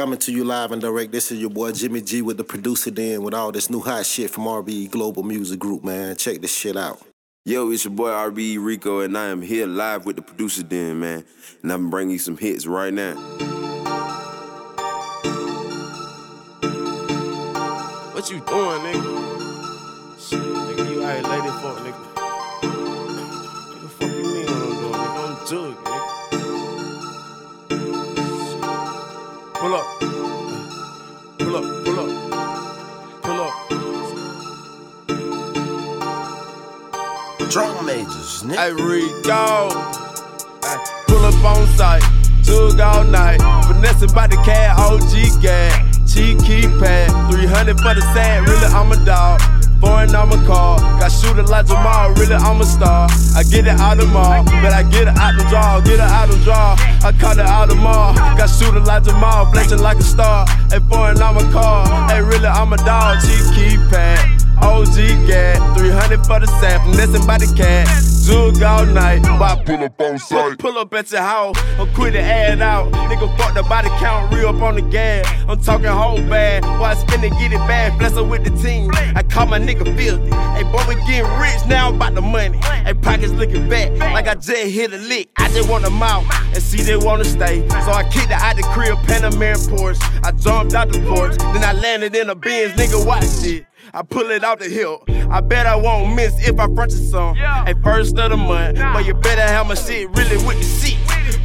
Coming to you live and direct. This is your boy Jimmy G with the producer den with all this new hot shit from RBE Global Music Group, man. Check this shit out. Yo, it's your boy RBE Reeko, and I am here live with the producer den, man. And I'm bringing you some hits right now. What you doing, nigga? Shit, nigga, you out here lady fuck, nigga. Nigga, Drum majors, nigga. Hey, Reeko. Pull up on site. Jug all night. Vanessa by the cat, OG gag. Cheeky pad. 300 for the sand, really, I'm a dog. Foreign on a car. Got shooter like Jamal, really, I'm a star. I get it out the mall, but I get it out the draw. Get it out the draw. I caught it out the mall. Got shooter like Jamal, flashing like a star. Hey, foreign on a car. Hey, really, I'm a dog. Cheeky pad. OG gat, 300 for the sand, finessing by the cat. Jug all night, why pull up on site? Pull up at your house, I'm quit to add out. Nigga fuck the body count, real up on the gas. I'm talking whole bad, boy I spin and get it bad, bless her with the team. I call my nigga filthy. Hey boy, we getting rich now I'm about the money. Hey pockets looking back, like I just hit a lick. I just want them out and see they wanna stay. So I kicked it out the crib, Panamera Porsche. I jumped out the porch, then I landed in a Benz, nigga watch it. I pull it out the hill. I bet I won't miss if I front you some. Hey, first of the month, but you better have my shit really with the seat.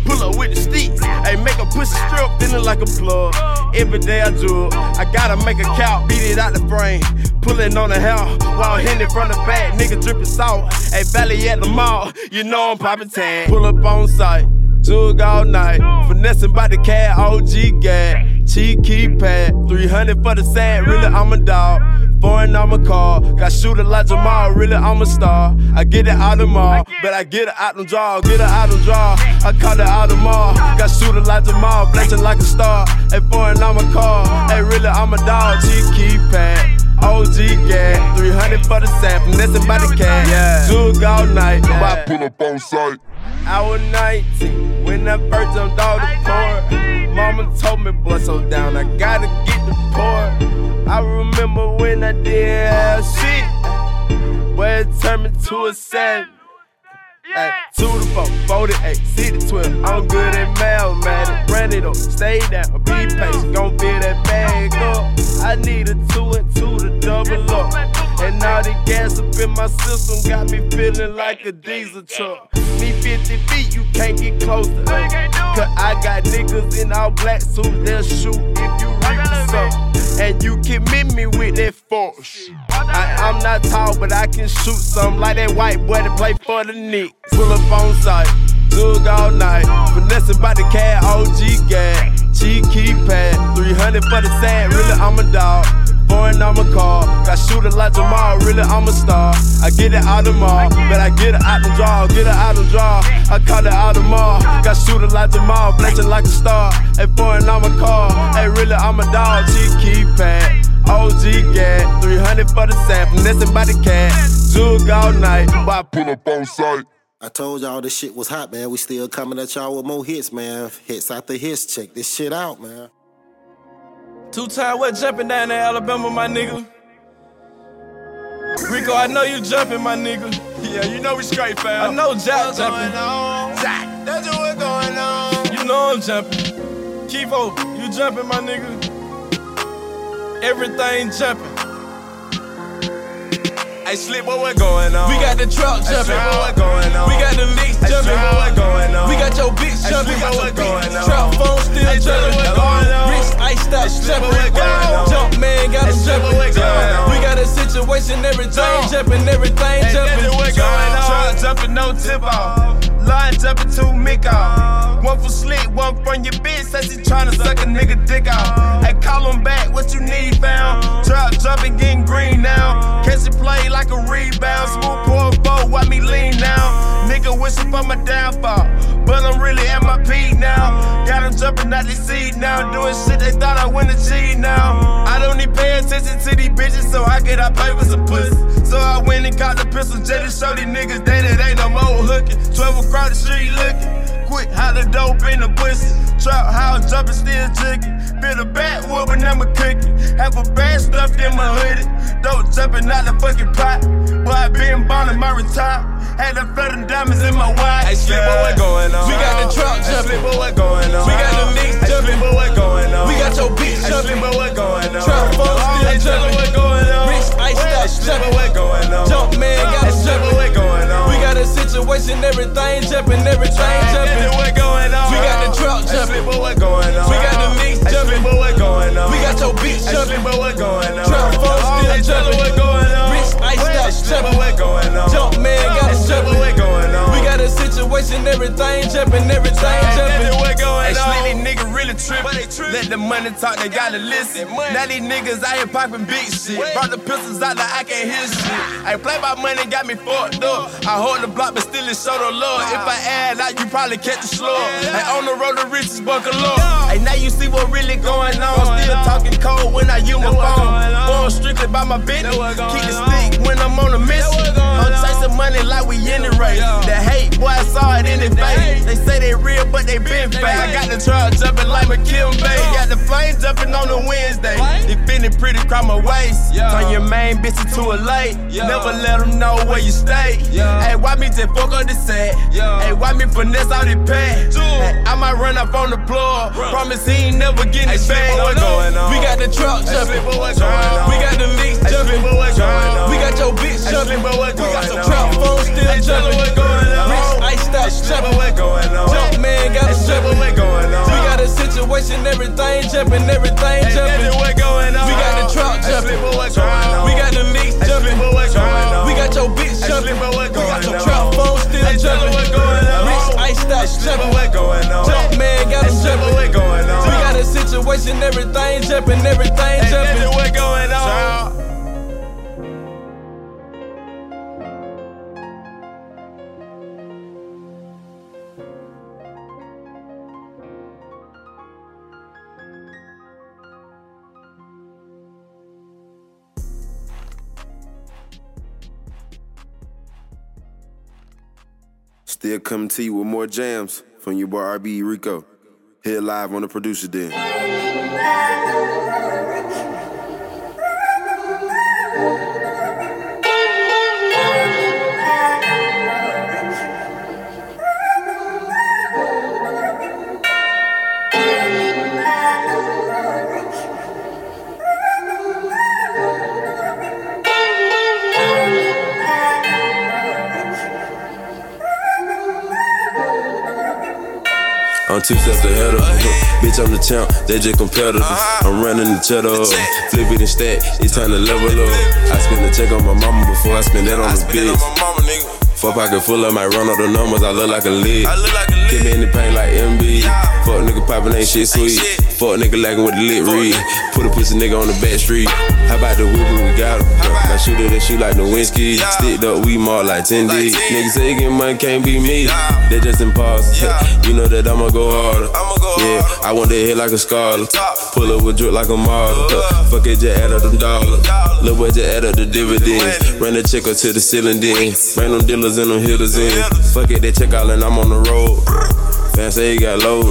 Pull up with the sticks. Hey, make a pussy strip, feeling like a plug. Every day I do it. I gotta make a count, beat it out the frame. Pulling on the hell while hitting from the back. Nigga dripping salt. Hey, valley at the mall. You know I'm popping tag. Pull up on site. Jug all night, finessing by the cat, OG gag. Cheeky pad, 300 for the sand, really I'm a dog. Foreign on my car, got shooter like Jamal, really I'm a star. I get it out of mall, but I get it out the draw, get it out the draw. I caught it out of mall, got shooter like Jamal, flashing like a star. Hey, foreign on my car, hey, really I'm a dog. Cheeky pad. OG gag, 300 for the sand, finessing by the cat. Yeah. Jug all night, why pull up on site? I was 19 when I first jumped out the port. Mama told me, boy, so down, I gotta get the port. I remember when I did have shit, but it turned me to a seven. Ay, two to four, four to eight, six to twelve. I'm good at mathematics. Run it up, stay down, be patient, gon' fill that bag up. I need a two and two to double up. And all the gas up in my system got me feeling like a diesel truck. Me 50 feet, you can't get close to us. Cause I got niggas in all black suits, they'll shoot if you I, I'm not tall, but I can shoot some like that white boy that play for the Knicks. Pull up on site, jug all night, finessing by the cat, OG gag. Cheeky pad, 300 for the sand, really I'm a dog. Foreign on my car, got shooter like Jamal, really I'm a star. I get it out the mall, but I get it out the draw, get it out the draw. I caught it out the mall, got shooter like Jamal, flashing like a star. Hey, foreign on my car, hey, really I'm a dog. Cheeky pad. OG gag, 300 for the sand, finessing by the cat. Jug all night, why pull up on site? I told y'all this shit was hot, man. We still coming at y'all with more hits, man. Hits after hits. Check this shit out, man. Two time what jumping down in Alabama, my nigga. Reeko, I know you jumping, my nigga. Yeah, you know we straight, fam. I know Jack jumping. Jack, that's what going on. You know I'm jumping. Kivo, you jumping, my nigga. Everything jumping. Hey, slip, what what going on? We got the truck jumping. slip, what going on? We got the licks jumping. slip, what going on? We got your bitch jumping. what what going on? Trap phone still Hey, jumping. what going on? Wrist iced out Hey, jumping. going on? Jump man got Hey, him slip, what what jumping. going on? We got a situation, everything Jump. jumping, everything Hey, jumping. that's what going on? Truck jumping, no tip off. Line jumping, two mick off. One for slick, one from your bitch. Says he tryna suck a nigga dick out. Hey, call him back, what you need, fam? Truck jumping, getting green now. Catch it play like a rebound. Smooth pour four, why me lean now? Nigga wishing for my downfall. But I'm really at my peak now. Got him jumping out the seat now. Doing shit they thought I wouldn't achieve now. I don't need pay attention to these bitches, so I get I pay for some pussy. So I went and got the pistol jet to show these niggas that it ain't no more hooking. 12 across the street looking. quick, how the dope in the bushes. Trap house jumping, still jigging. Feel the back whooping, I'm a cookie. Have a bag stuffed in my hoodie. Dope jumping out the fucking pot. Boy, I been bonding my retire. Had the flooding diamonds in my watch. Hey, slip, what going on? We got the truck jumping. Slip, what going on? We got the licks jumping. Slip, what going on? We got your bitch jumping. Slip, what going on? Trap phone still jumping. what going on? Rich ice out jumping. Situation, everything jumping, everything jumping. what going on? We got the truck jumping. Slip, what going on? We got the licks jumping. Slip, what going on? We got your bitch jumping. Slip, what going on? Trap phone still jumping. what going on? Rich ice out jumping. what going on? Jump man got us jumping. Situation, everything jumping, everything jumping. what going Hey, on? These niggas really trippin'. Let the money talk, they gotta listen. Now these niggas out here poppin' big shit. Brought the pistols out like I can't hear shit. I play by money, got me fucked up. I hold the block, but still it's show the love. If I add out, you probably catch the slug. Hey, on the road, the riches buckle up. Hey, now you see what really going on. Still talking cold when I use my phone. Born strictly by my bitch. Keep the stick when I'm on a mission. I'm chasing money like we in the race. The boy, I saw it in their face. They say they real, but they been fake. I got the truck jumping like McKim Bay. Got the flame jumping on the Wednesday. Defending pretty crowd my waist. Turn your main bitch into a lake. Never let them know where you stay. Hey, why me just fuck up the set? Hey, why me finesse all the pad? Hey, I might run up on the floor. Promise he ain't never getting it back. What going on? We got the truck jumping. What? We got the leaks Hey, jumping. Slipper, what going? We got your bitch Hey, jumping. Slipper, We got going some on? trap phone still Hey, Slipper, jumping iced out what going on. Jump man got a what going on. We got a situation, everything jumping, everything jumping. What going on? We got the truck jumping. We got the leaks jumping. We got your bitch jumping. We got your trap phone still jumping. Rich iced going on? Jump man got a on? We got a situation, everything jumping, everything jumping. What going on? Still coming to you with more jams from your boy RB Reeko. Here live on the producer den. Two steps ahead of them. Bitch, I'm the champ, they just competitors. I'm running the cheddar up. Flip it and stack, it's time to level up. I spend a check on my mama before I spend that on the bitch. Four pocket full, of might run up the numbers, I look like a lid. Keep me in the paint like MB. Fuck nigga poppin' ain't shit sweet. Fuck nigga lacking with the lit read. Put a pussy nigga on the back street. How about the whip we got him? My shooter that shoot like Nowitzki. Sticked up, we more like 10 D. Niggas say getting money can't be me. They just impossible. You know that I'ma go harder. I'ma go yeah, I want that hit like a scholar. Pull up with drip like a model. Fuck it, just add up them dollars. Lil' boy, just add up the dividends. Run the check up to the ceiling then. Them dealers and them hitters in. Fuck it, they check out and I'm on the road. Fans say he got low,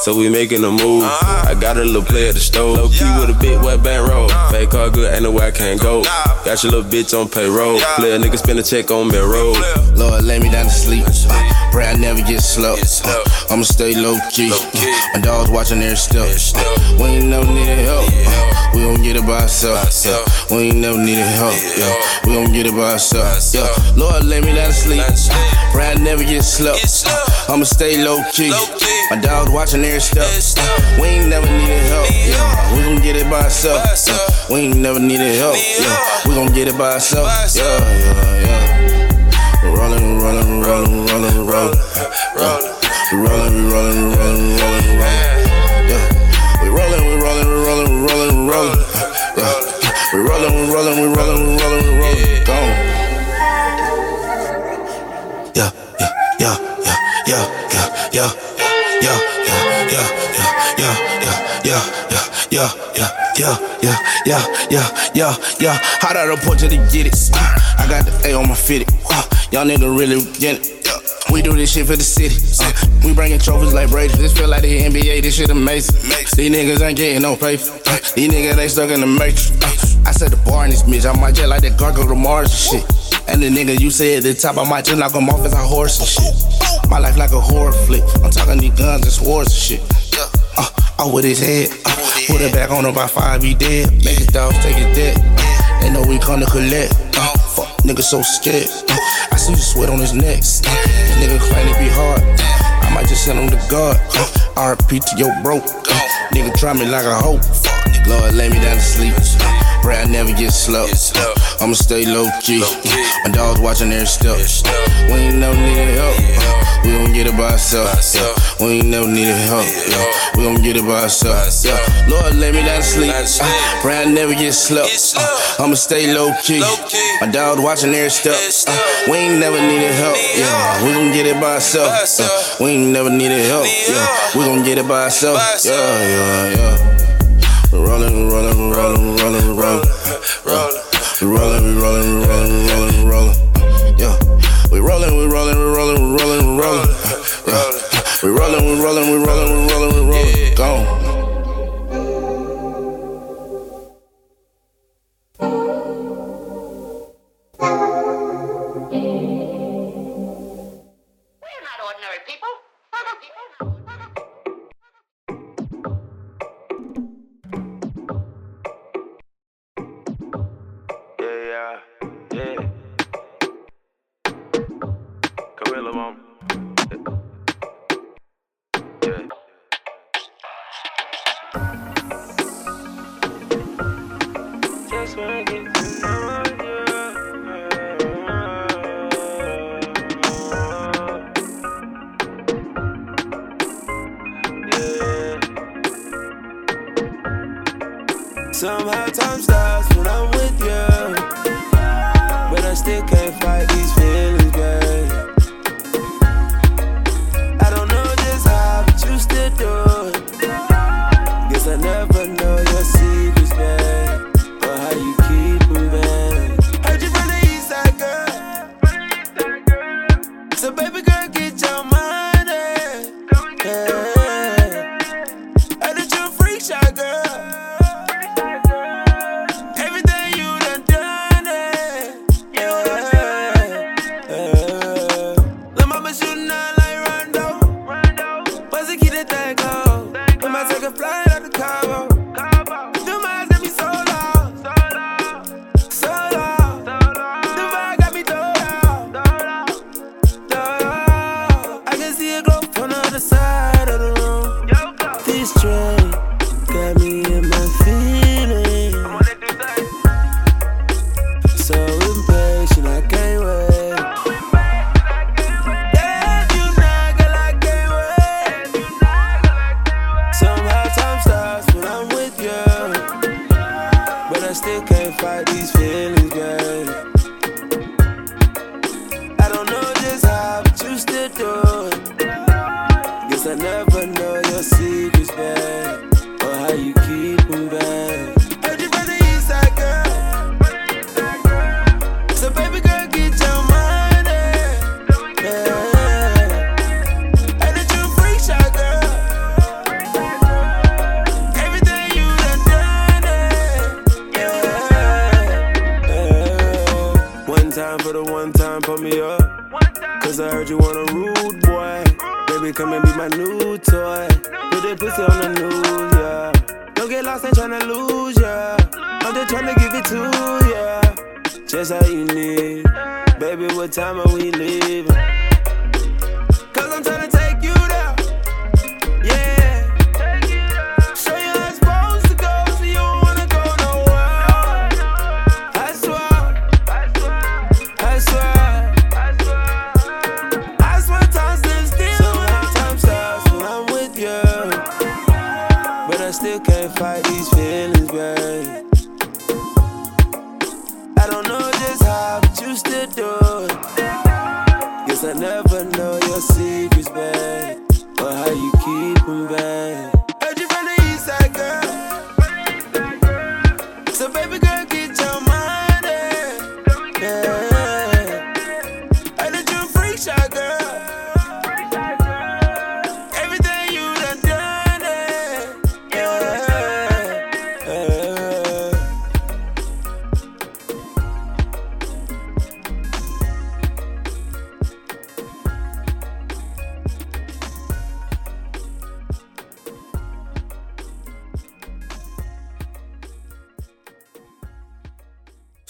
so we making a move. I got a little play at the stove. Low key with a big wet band roll. Fake car good, ain't no way I can't go. Got your little bitch on payroll. Play a nigga spend a check on me road. Lord, lay me down to sleep. Uh, pray I never get slow. Uh, I'ma stay low key. Uh, my dog's watching every step. Uh, we ain't never needed help. Uh, we gon' get it by ourselves. Yeah. We ain't never needed help. Yeah. We gon' get it by ourselves. Yeah. Lord, lay me down to sleep. Pray I never get slow. Uh, I'ma stay low key. My dog's watching every step. We ain't never needed help. Yeah. We gon' get it by ourselves. Yeah. We ain't never needed help. Yeah. We gon' get it by ourselves. Yeah, yeah, yeah. We're rolling. We're rolling, we're rolling, we're rolling, we're rolling, rolling. Yeah. We're rolling, we're rolling, we're rolling, we're rolling, we're rolling. Yeah. We're rolling, we're rolling, we're rolling, we're rolling, we're rolling. Gone. Yeah, yeah, yeah, yeah, yeah, yeah, yeah, yeah, yeah, yeah, yeah, yeah, yeah, yeah, yeah, yeah, yeah, yeah, yeah, yeah, yeah. Hot out of porch to get it. I got the A on my fitted. Y'all nigga really get it. We do this shit for the city. Uh, we bringing trophies like Brady. This feel like the NBA. This shit amazing. These niggas ain't getting no paper. Uh, these niggas they stuck in the matrix. Uh, I set the bar in this bitch. I might jet like that Gargo to Mars and shit. And the nigga you said at the top, I might just knock him off as a horse and shit. My life like a horror flick. I'm talking these guns and swords and shit. Uh, uh, with his head. Uh, put it back on him by five, he dead. Make it dogs take it dead. Uh, they know we come to collect. Uh, fuck, nigga so scared. Uh, I see the sweat on his neck. Uh, this nigga claim to be hard. I might just send him to God. Uh, RP to your broke. Uh, nigga try me like a hoe. Lord, lay me down to sleep. Pray I never get slow. I'ma stay low key. My dog's watching every step. We ain't never needed help. We gon' get it by ourselves. We ain't never needed help. We gon' get it by ourselves. Lord, lay me down to sleep. Pray I never get slow. Uh, I'ma stay low key. My dog watching every step. Uh, we ain't never needed help. Yeah, we gon' get it by ourselves. Uh, we ain't never needed help. Yeah, we gon' get it by ourselves. Yeah, yeah, yeah. Rolling, rolling, rolling, rolling, rolling. Rolling, rolling, we rolling, we rolling, we rolling. Yeah. We rolling, we rolling, we rolling, we rolling, we rolling. Yeah. We rolling, we rolling, we rolling, we rolling, we rolling. Gone.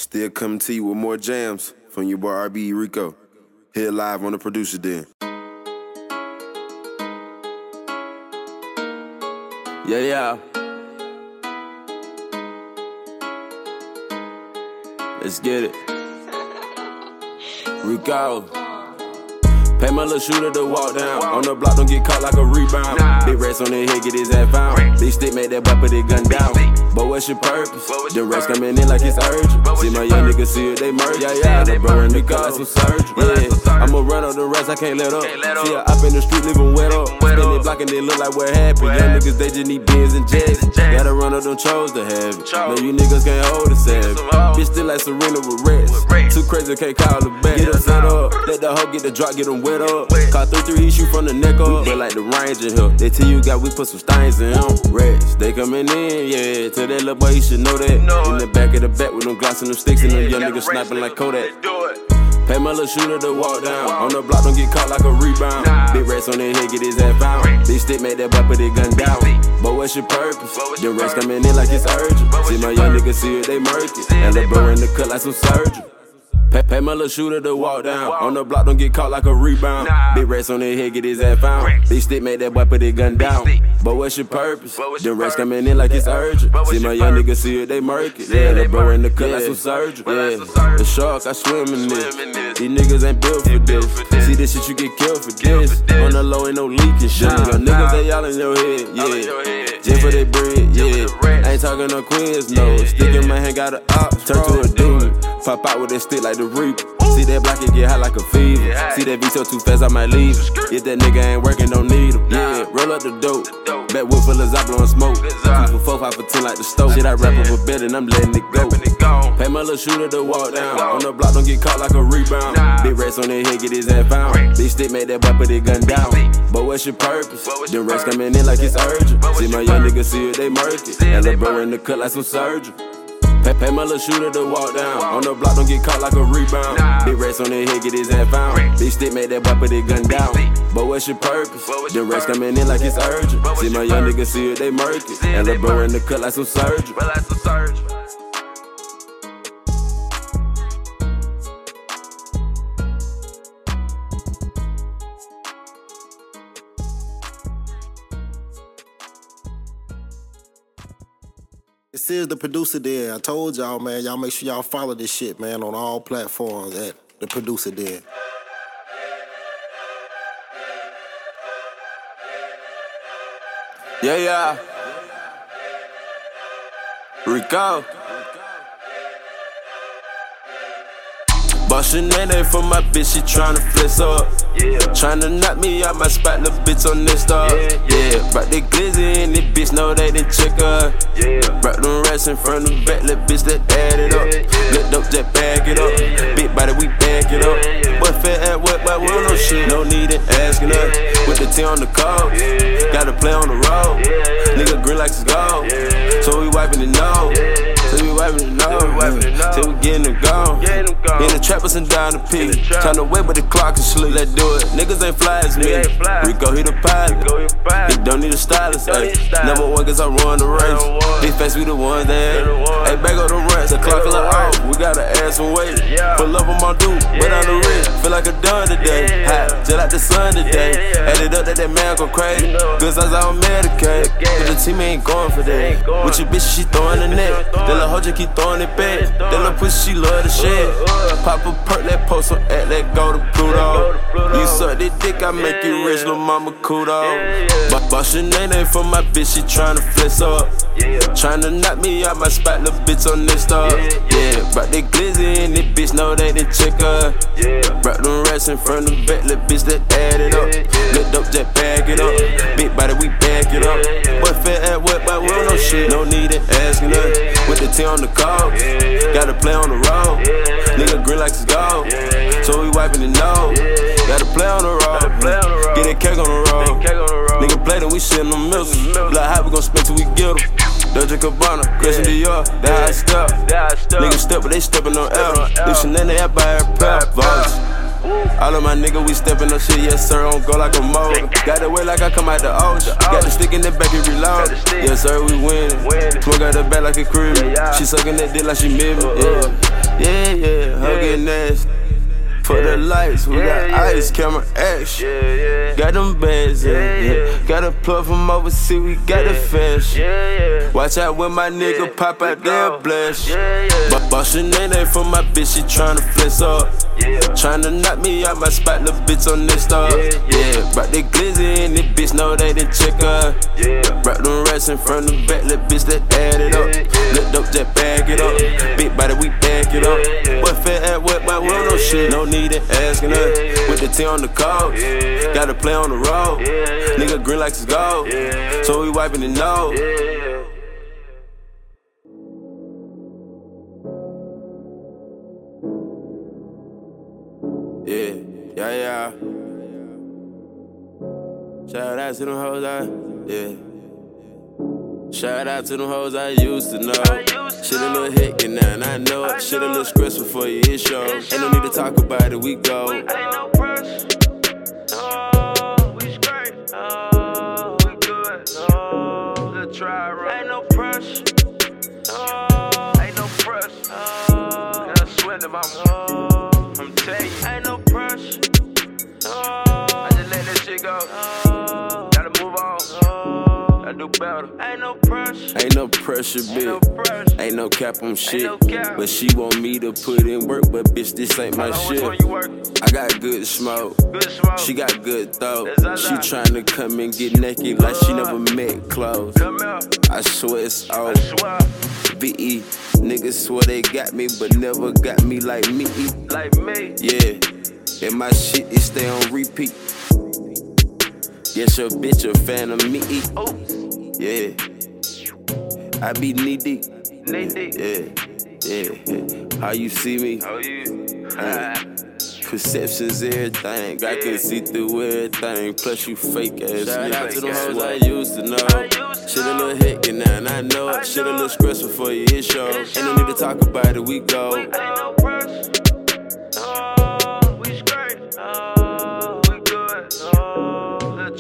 Still coming to you with more jams from your boy RB Reeko. Here live on the producer den. Yeah, yeah. Let's get it. Reeko. Pay my little shooter to walk down. On the block, don't get caught like a rebound. Big rats on their head, get his ass found. Big stick make that boy put his gun down. But what's your purpose? The rest coming in like it's urgent. See my young niggas see it, they merge. Yeah, yeah, they in the car, some surgery. Yeah, I'ma run on the rest, I can't let up. See her up in the street, living wet up. Spin it block and they look like what happened. Young niggas, they just need beans and jets. Gotta run up them chose to have it. No, you niggas can't hold it, savage. Bitch still like Serena with rest. Too crazy, can't call it back. Get her set up. Let the hoe get the drop, get them wet up. Caught 3 3, he shoot from the neck up. But like the Ranger here. They tell you got, we put some stains in him. Reds, they coming in, yeah. That little boy, you should know that. In the back of the back with them glass and them sticks and them young niggas sniping like Kodak. Pay my little shooter to walk down. On the block, don't get caught like a rebound. Big rats on their head, get his ass found. Big stick make that boy put his gun down. But what's your purpose? The rest coming in like it's urgent. See my young niggas see it, they murky. And the bro in the cut like some surgery. Pay, pay my little shooter to walk down. On the block, don't get caught like a rebound. Big rats on their head, get his ass found. Big stick make that boy put his gun down. But what's your purpose? The rest coming in like it's urgent. See my young niggas see it, they murky. Yeah, the bro in the cut like some surgery. Yeah, the shark, I swim in this. These niggas ain't built for this. See this shit, you get killed for this. On the low, ain't no leaking shit. Your niggas, they all in your head, yeah. Just for they bread, yeah. Ain't talking no quiz, no. Stick in my hand, got a op, turn to a dude. Pop out with that stick like the reaper. See that block, it get hot like a fever. See that beat so too fast, I might leave. If that nigga ain't working, don't need him. Yeah, roll up the dope. Back with of I blowing smoke. Two for four, five for ten like the stove. Shit, I rap up a bit and I'm letting it go. Pay my little shooter to walk down. On the block, don't get caught like a rebound. Big rats on their head, get his ass found. Big stick make that boy put his gun down. But what's your purpose? The rest coming in like it's urgent. See my young niggas see it, they murky. And the bro in the cut like some surgery. Pay, pay my little shooter to walk down. On the block, don't get caught like a rebound. Big rats on their head, get his ass found. Big stick make that boy put his gun down. But what's your purpose? The rest coming in like it's urgent. See my young niggas see it, they murky. And the bro in the cut like some surgery. This is the producer den. I told y'all, man. Y'all make sure y'all follow this shit, man, on all platforms at the producer den. Yeah, yeah. Reeko. Bustin' nene for my bitch, she tryna flex up. Yeah. Tryna knock me out my spot, the bitch on this stuff. Yeah, yeah. yeah. Brought the glizzy in the bitch, know they didn't check her. Yeah. Brought them rats in front of the back, little bitch, that add it up. Yeah. Lit up, just bag it up. Big body, we back it up. But fat at what, but we don't know shit. No need in asking us. With the T on the coast. Gotta play on the road. Nigga green like it's gold. So we wiping the nose. So we wiping the nose. Till we getting them gone. In the trappers and down the peak. P. Tryna wait, but the clock is sleep. Let's do it. Niggas ain't fly as me. Reeko, he the pilot. He don't need a stylist. Ay. Number one, cause I run the race. Big face, we the ones that. Hey, back on the runs. The clock feel like off. We gotta add some weight. Pull up on my dude. Wait on the wrist. Feel like a done today. Hot, just like the sun today. Add it up that that man go crazy. Good size, I'm Medicaid. But the team ain't going for that. With your bitch, she throwing the net. That little hoe just keep throwing it back. That little pussy, she love the shit. Pop a perk, that post on act, let go to Pluto. You suck this dick, I make you rich, little mama kudo. But boss your name ain't for my bitch, she tryna flex up. Tryna knock me out my spot, little bitch on this stuff. Yeah, brought the glizzy in this bitch, know they didn't check her. Brought them rats in front of the back, little bitch that add it up. Lit up, just bag it up. Big body, we back it up. But fat at what, but we don't know shit. No need in asking us. With the T on the call. Gotta play on the road. Nigga green like it's gold. So we wiping the nose. Gotta play on the road. Get that cake on the road. Nigga play then we shit in the middle. Like how we gon' spend till we get 'em. Dolce Gabbana, Christian Dior, that I step. Niggas step, but they steppin' on L. This Chanel, they out by her. All of my niggas, we steppin' up shit, yes sir, on go like a motor. Got the way like I come out the ocean. Got the stick in the back and reload. Yes sir, we win. Smoke out the back like a crib. She suckin' that dick like she mid uh-uh. Yeah, yeah, yeah, her get nasty. For the lights, we got ice, camera action. Got them bands, yeah, yeah. Got a plug from overseas, we got the fashion. Watch out when my nigga pop out there, bless. But bustin' ain't for my bitch, she tryna flex up. Tryna knock me out my spot, the bitch on this stuff. Yeah, brought the glizzy in the bitch, know they didn't check her. Brought them rats in front of the back, let bitch, that add it up. Let dope, just bag it up. Big body, we back it up. But fat at wet, my world, no shit, no need it, asking her. With the T on the coast, gotta play on the road. Nigga green like it's gold, so we wiping the nose. Yeah, yeah, yeah. Shout out to them hoes I, yeah. Shout out to them hoes I used to know. Shit a little hectic now, and I know it. Shit a little stressful for you, it shows. Ain't no need to talk about it, we go. Ain't no press. No, oh, we straight. No, we good. Oh, no, let's try right. Ain't no press. No, ain't no press. No, I swear to my I'm telling you, ain't no press. Shit go. Oh. Gotta move on. Oh. I do better. Ain't no pressure. Ain't no pressure, bitch. Ain't no, pressure. Ain't no cap on shit. No cap. But she want me to put in work, but bitch, this ain't my shit. I got good smoke. good smoke. She got good throat. She tryna come and get naked like she never met clothes. I swear it's all. VE. Niggas swear they got me, but never got me like me. Like me. Yeah. And my shit is stay on repeat. Yes, your bitch a fan of me. Oh Yeah. I be knee deep. Knee deep. Yeah. Yeah. How you see me? How you? Uh, perceptions, everything. I can see through everything. Plus, you fake ass. Shout out to the hoes I used to know. Shit a little hectic now, and I know it. Shit a little stressful for you, it shows. Ain't no need to talk about it, we go.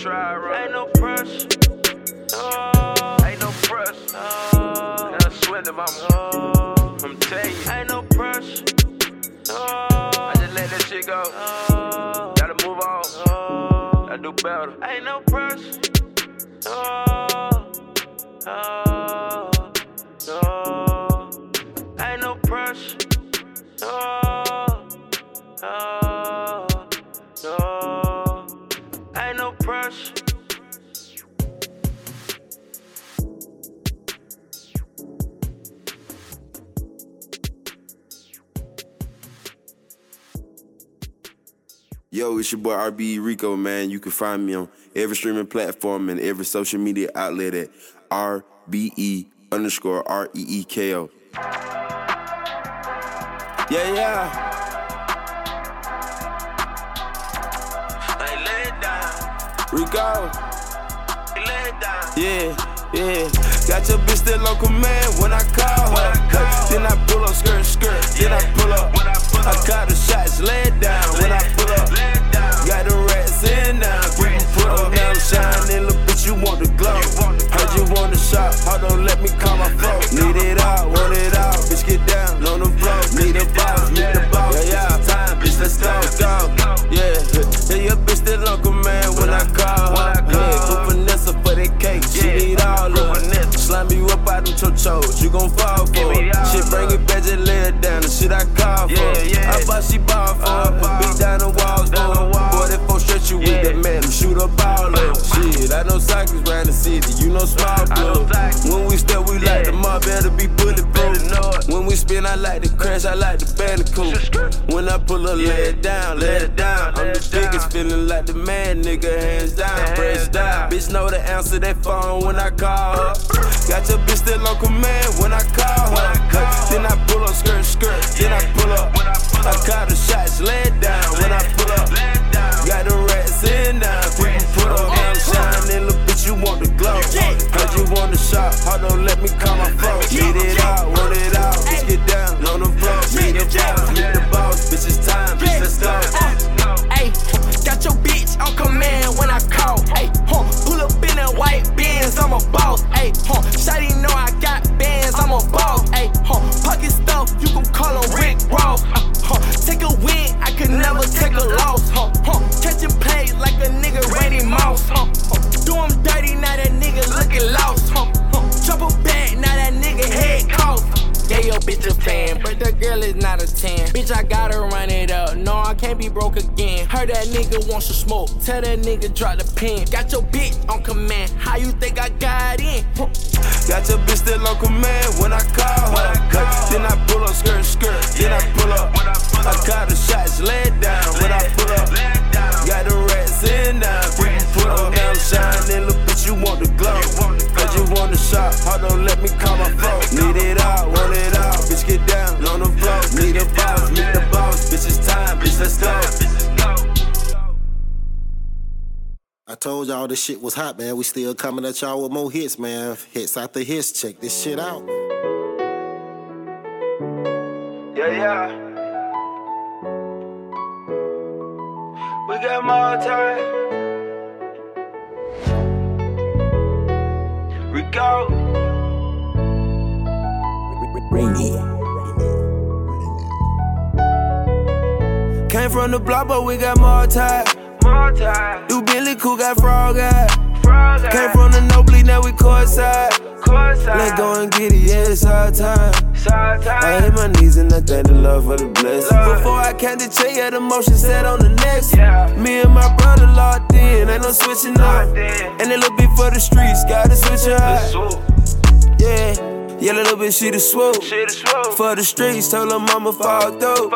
Try right. Uh, ain't no press. Oh, ain't no press. Oh, and I swear to my mom, I'm telling you, ain't no press. Oh, I just let that shit go. Oh, gotta move on. Uh, I do better. Ain't no press. Oh, oh, oh, ain't no pressure. Oh, oh, Yo, it's your boy RB Reeko, man. You can find me on every streaming platform and every social media outlet at RBE underscore R E E K O. Yeah, yeah. Reeko. Yeah, yeah. Got your bitch still on command when I call her. Then I pull up skirt, skirt. Then I pull up. I call the shots, lay it down when I pull up. Got the rats in now. Can put up now, shining. Look, bitch, you want the glow. Heard you want the shot. Hold on, let me call my phone. Need it out, want it out. Bitch, get down on the floor. Need a boss, need the boss. Yeah, yeah. Time, bitch, let's go, go. Yeah, yeah, your bitch still on man, when I call. Yeah, put Vanessa for that cake. She need all of it. Slime you up out them chochos, you gon' fall for it. Shit, bring it back, just shit I call for. I bought she ball for it. Beat down the walls for. Boy, that phone stretch you with that man. Shoot up all of Shit, I know sockets round the city. You know small blood. When we step, we like the mob, better be bulletproof. When we spin, I like to crash, I like the bandicoot. When I pull a lay it down, lay it down. I'm the biggest, feeling like the man, nigga, hands down, press down. Bitch know the answer that phone when I call her. Got your bitch still on command when I call her. Then I pull up skirt, skirt. Then I pull up. I call the shots, lay it down when I pull up. down. Got the rats in now. Can put up. I'm shining, look, bitch, you want the glow. Heard you want the shot. Hold on, let me call my phone. Get it out, a boss. Ayy, huh. Shady know I got Yeah, your bitch a fan, but the girl is not a 10. Bitch, I gotta run it up. No, I can't be broke again. Heard that nigga wants some smoke. Tell that nigga drop the pen. Got your bitch on command. How you think I got in? Got your bitch still on command when I call her. Then I pull up, skirt, skirt. Then I pull up. When I call the shots, lay it down when I pull up. Got the rats in now. Put them down, shine. Then look, bitch, you want the glow. Cause you want the shot. Hold on, let me call my phone. Need it all, want it all. Floor. Need meet the boss. Bitch, it's time, bitch, let's go. I told y'all this shit was hot, man. We still coming at y'all with more hits, man. Hits after hits. Check this shit out. Yeah, yeah. We got more time. Reeko. Came from the block, but we got more time. More time. Do Billy Cool got frog eye. Came from the no bleed, now we courtside. Let go and get it, yeah, it's our time. time. I hit my knees and I thank the Lord for the blessing. Before I count the check, yeah, the motion set on the next. Yeah. Me and my brother locked in, ain't no switching up. And a little bit for the streets, gotta switch up. Yeah. Yeah, little bit she the swoop. For the streets, told her mama fall through.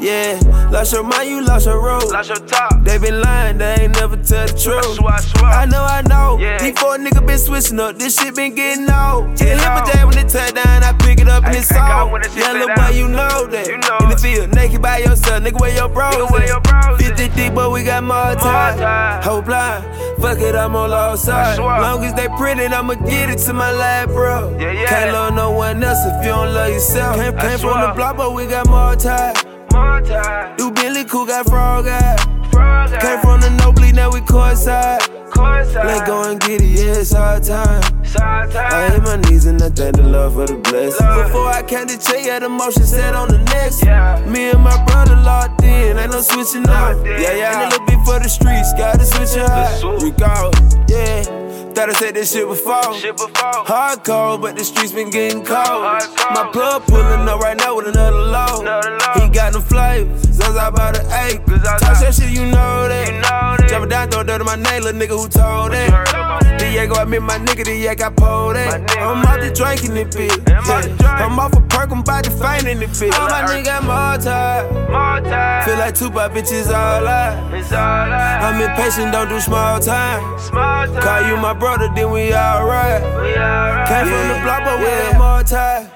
Yeah, lost your mind, you lost your road. Lost your top. They been lying, they ain't never tell the truth. I know, I know. These four nigga been switching up, this shit been getting old. Yeah, hit my dad when it touch down, I pick it up and it's on. Yeah, little boy, you know that. In the field, naked by yourself, nigga, where your bros at? 50 deep, but we got more time. Whole blind, fuck it, I'm on lost side. Long as they print I'ma get it to my lab, bro. Can't love no one else if you don't love yourself. Came, came from the block, but we got more time. Do Billy Cool got frog eye. Came from the no bleed, now we courtside. Let go and get it, yeah, it's our time. I hit my knees and I thank the Lord for the blessing. Before I count the check, yeah, the motion set on the next. Me and my brother locked in, ain't no switching up. Yeah, yeah, and a little bit for the streets, gotta switch it up. Regard, yeah. Thought I said this shit before. Hardcore, but the streets been getting cold. My plug pulling up right now with another load. He got them flavors, Zaza about an eight. Touch that shit, you know that. Jump down, throw dirt on my name, little nigga who told that. Diego, I met my nigga, the yak, I pulled that. I'm out the drinking it, bitch. Yeah. I'm off a perk, I'm about to faint in it, bitch. All my nigga more time. Feel like two by bitches all out. I'm impatient, don't do small time. Call you my brother, then we alright. Came from the block, but we got more time.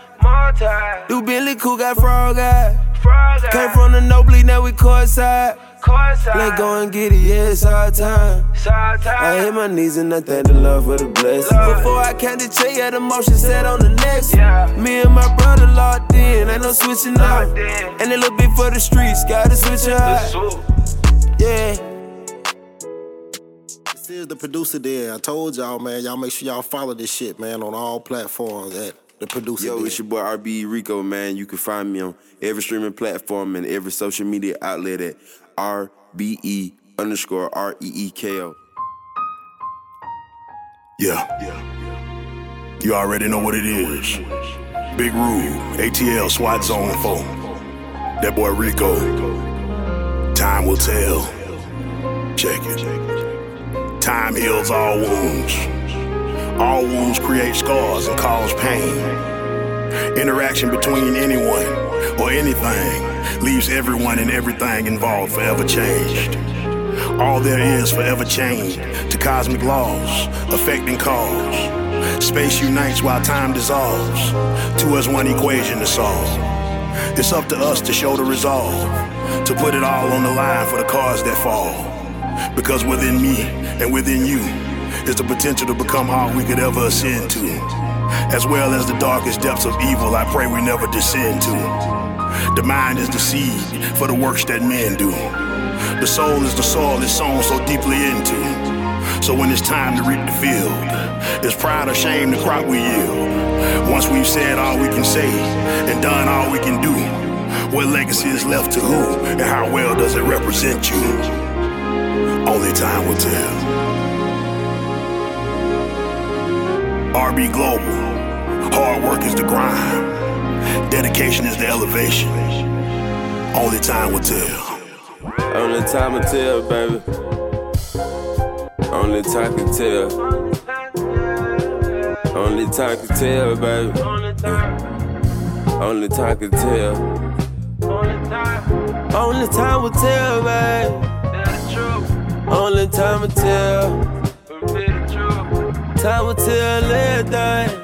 Do Billy Cool got frog eye. Came from the no bleed, now we courtside. Let go and get it, yeah, it's our time. I hit my knees and I thank the Lord for the blessing. Before I count the check, yeah, the motion set on the next. Me and my brother locked in, ain't no switching up. And a little bit for the streets, gotta switch up. Yeah. This is the producer there. I told y'all, man. Y'all make sure y'all follow this shit, man, on all platforms at the producer. Yo, Den. it's your boy RB Reeko, man. You can find me on every streaming platform and every social media outlet at RBE underscore R E E K O. Yeah. Yeah. You already know what it is. Big Rube, ATL, SWAT Zone 4. That boy Reeko. Time will tell. Check it. Time heals all wounds. All wounds create scars and cause pain. Interaction between anyone or anything leaves everyone and everything involved forever changed. All there is forever chained to cosmic laws, affecting cause. Space unites while time dissolves. To us, one equation to solve. It's up to us to show the resolve, to put it all on the line for the cause that fall. Because within me and within you is the potential to become all we could ever ascend to. As well as the darkest depths of evil, I pray we never descend to. The mind is the seed for the works that men do. The soul is the soil it's sown so deeply into. So when it's time to reap the field, it's pride or shame the crop we yield. Once we've said all we can say and done all we can do, what legacy is left to who and how well does it represent you? Only time will tell. RB Global, hard work is the grind, dedication is the elevation. Only time will tell. Only time will tell, baby. Only time can tell. Only time can tell, baby. Only time can tell. Only time will tell, baby. Only time will tell. Time will tell everything.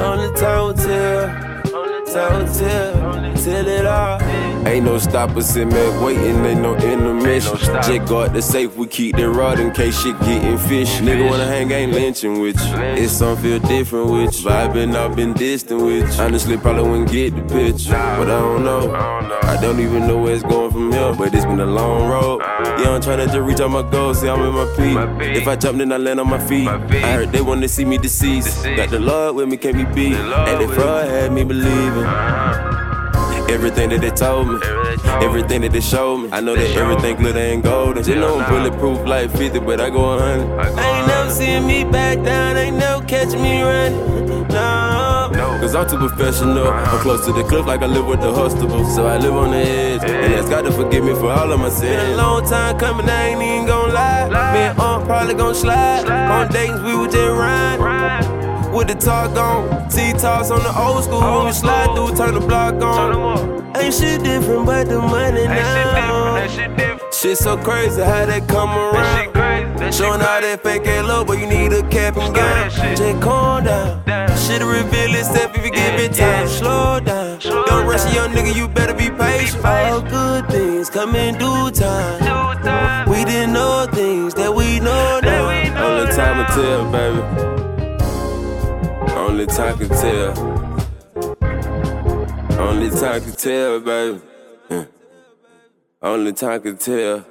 Only time will tell. Time will tell. Tell it all. Ain't no stoppers in back waiting, ain't no intermission. Just guard the safe, we keep the rod in case shit getting fish. Nigga wanna hang, ain't lynching with you. It's some feel different with you. Vibing, I've been distant with you. Honestly, probably wouldn't get the picture, but I don't know. I don't even know where it's going from here, but it's been a long road. Uh. Yeah, I'm trying to just reach out my goals, see I'm in my peak. If I jump, then I land on my feet. I heard they wanna see me deceased. Got the Lord with me, can't be beat. And the fraud had me believing. Uh-huh. Everything that they told me, everything that they showed me. I know that everything glitter ain't golden. You know I'm bulletproof like 50, but I go 100. I ain't never seen me back down, ain't never catch me running. No. Cause I'm too professional. I'm close to the cliff like I live with the Huxtable. So I live on the edge. And that's got to forgive me for all of my sins. Been a long time coming, I ain't even gon' lie. Me and Aunt probably gon' slide. On dates, we would just ride with the talk on. T-toss on the old school. When we slide through, turn the block on. Ain't shit different but the money now. Shit so crazy how they come around. Showing all that fake ass love, but you need a cap and gown. Just calm down. Shit'll reveal itself if you give it time. Slow down. Don't rush a young nigga, you better be patient. All good things come in due time. We didn't know things that we know now. Only time will tell, baby. Only time can tell. Only time can tell, baby. Yeah. Only time can tell.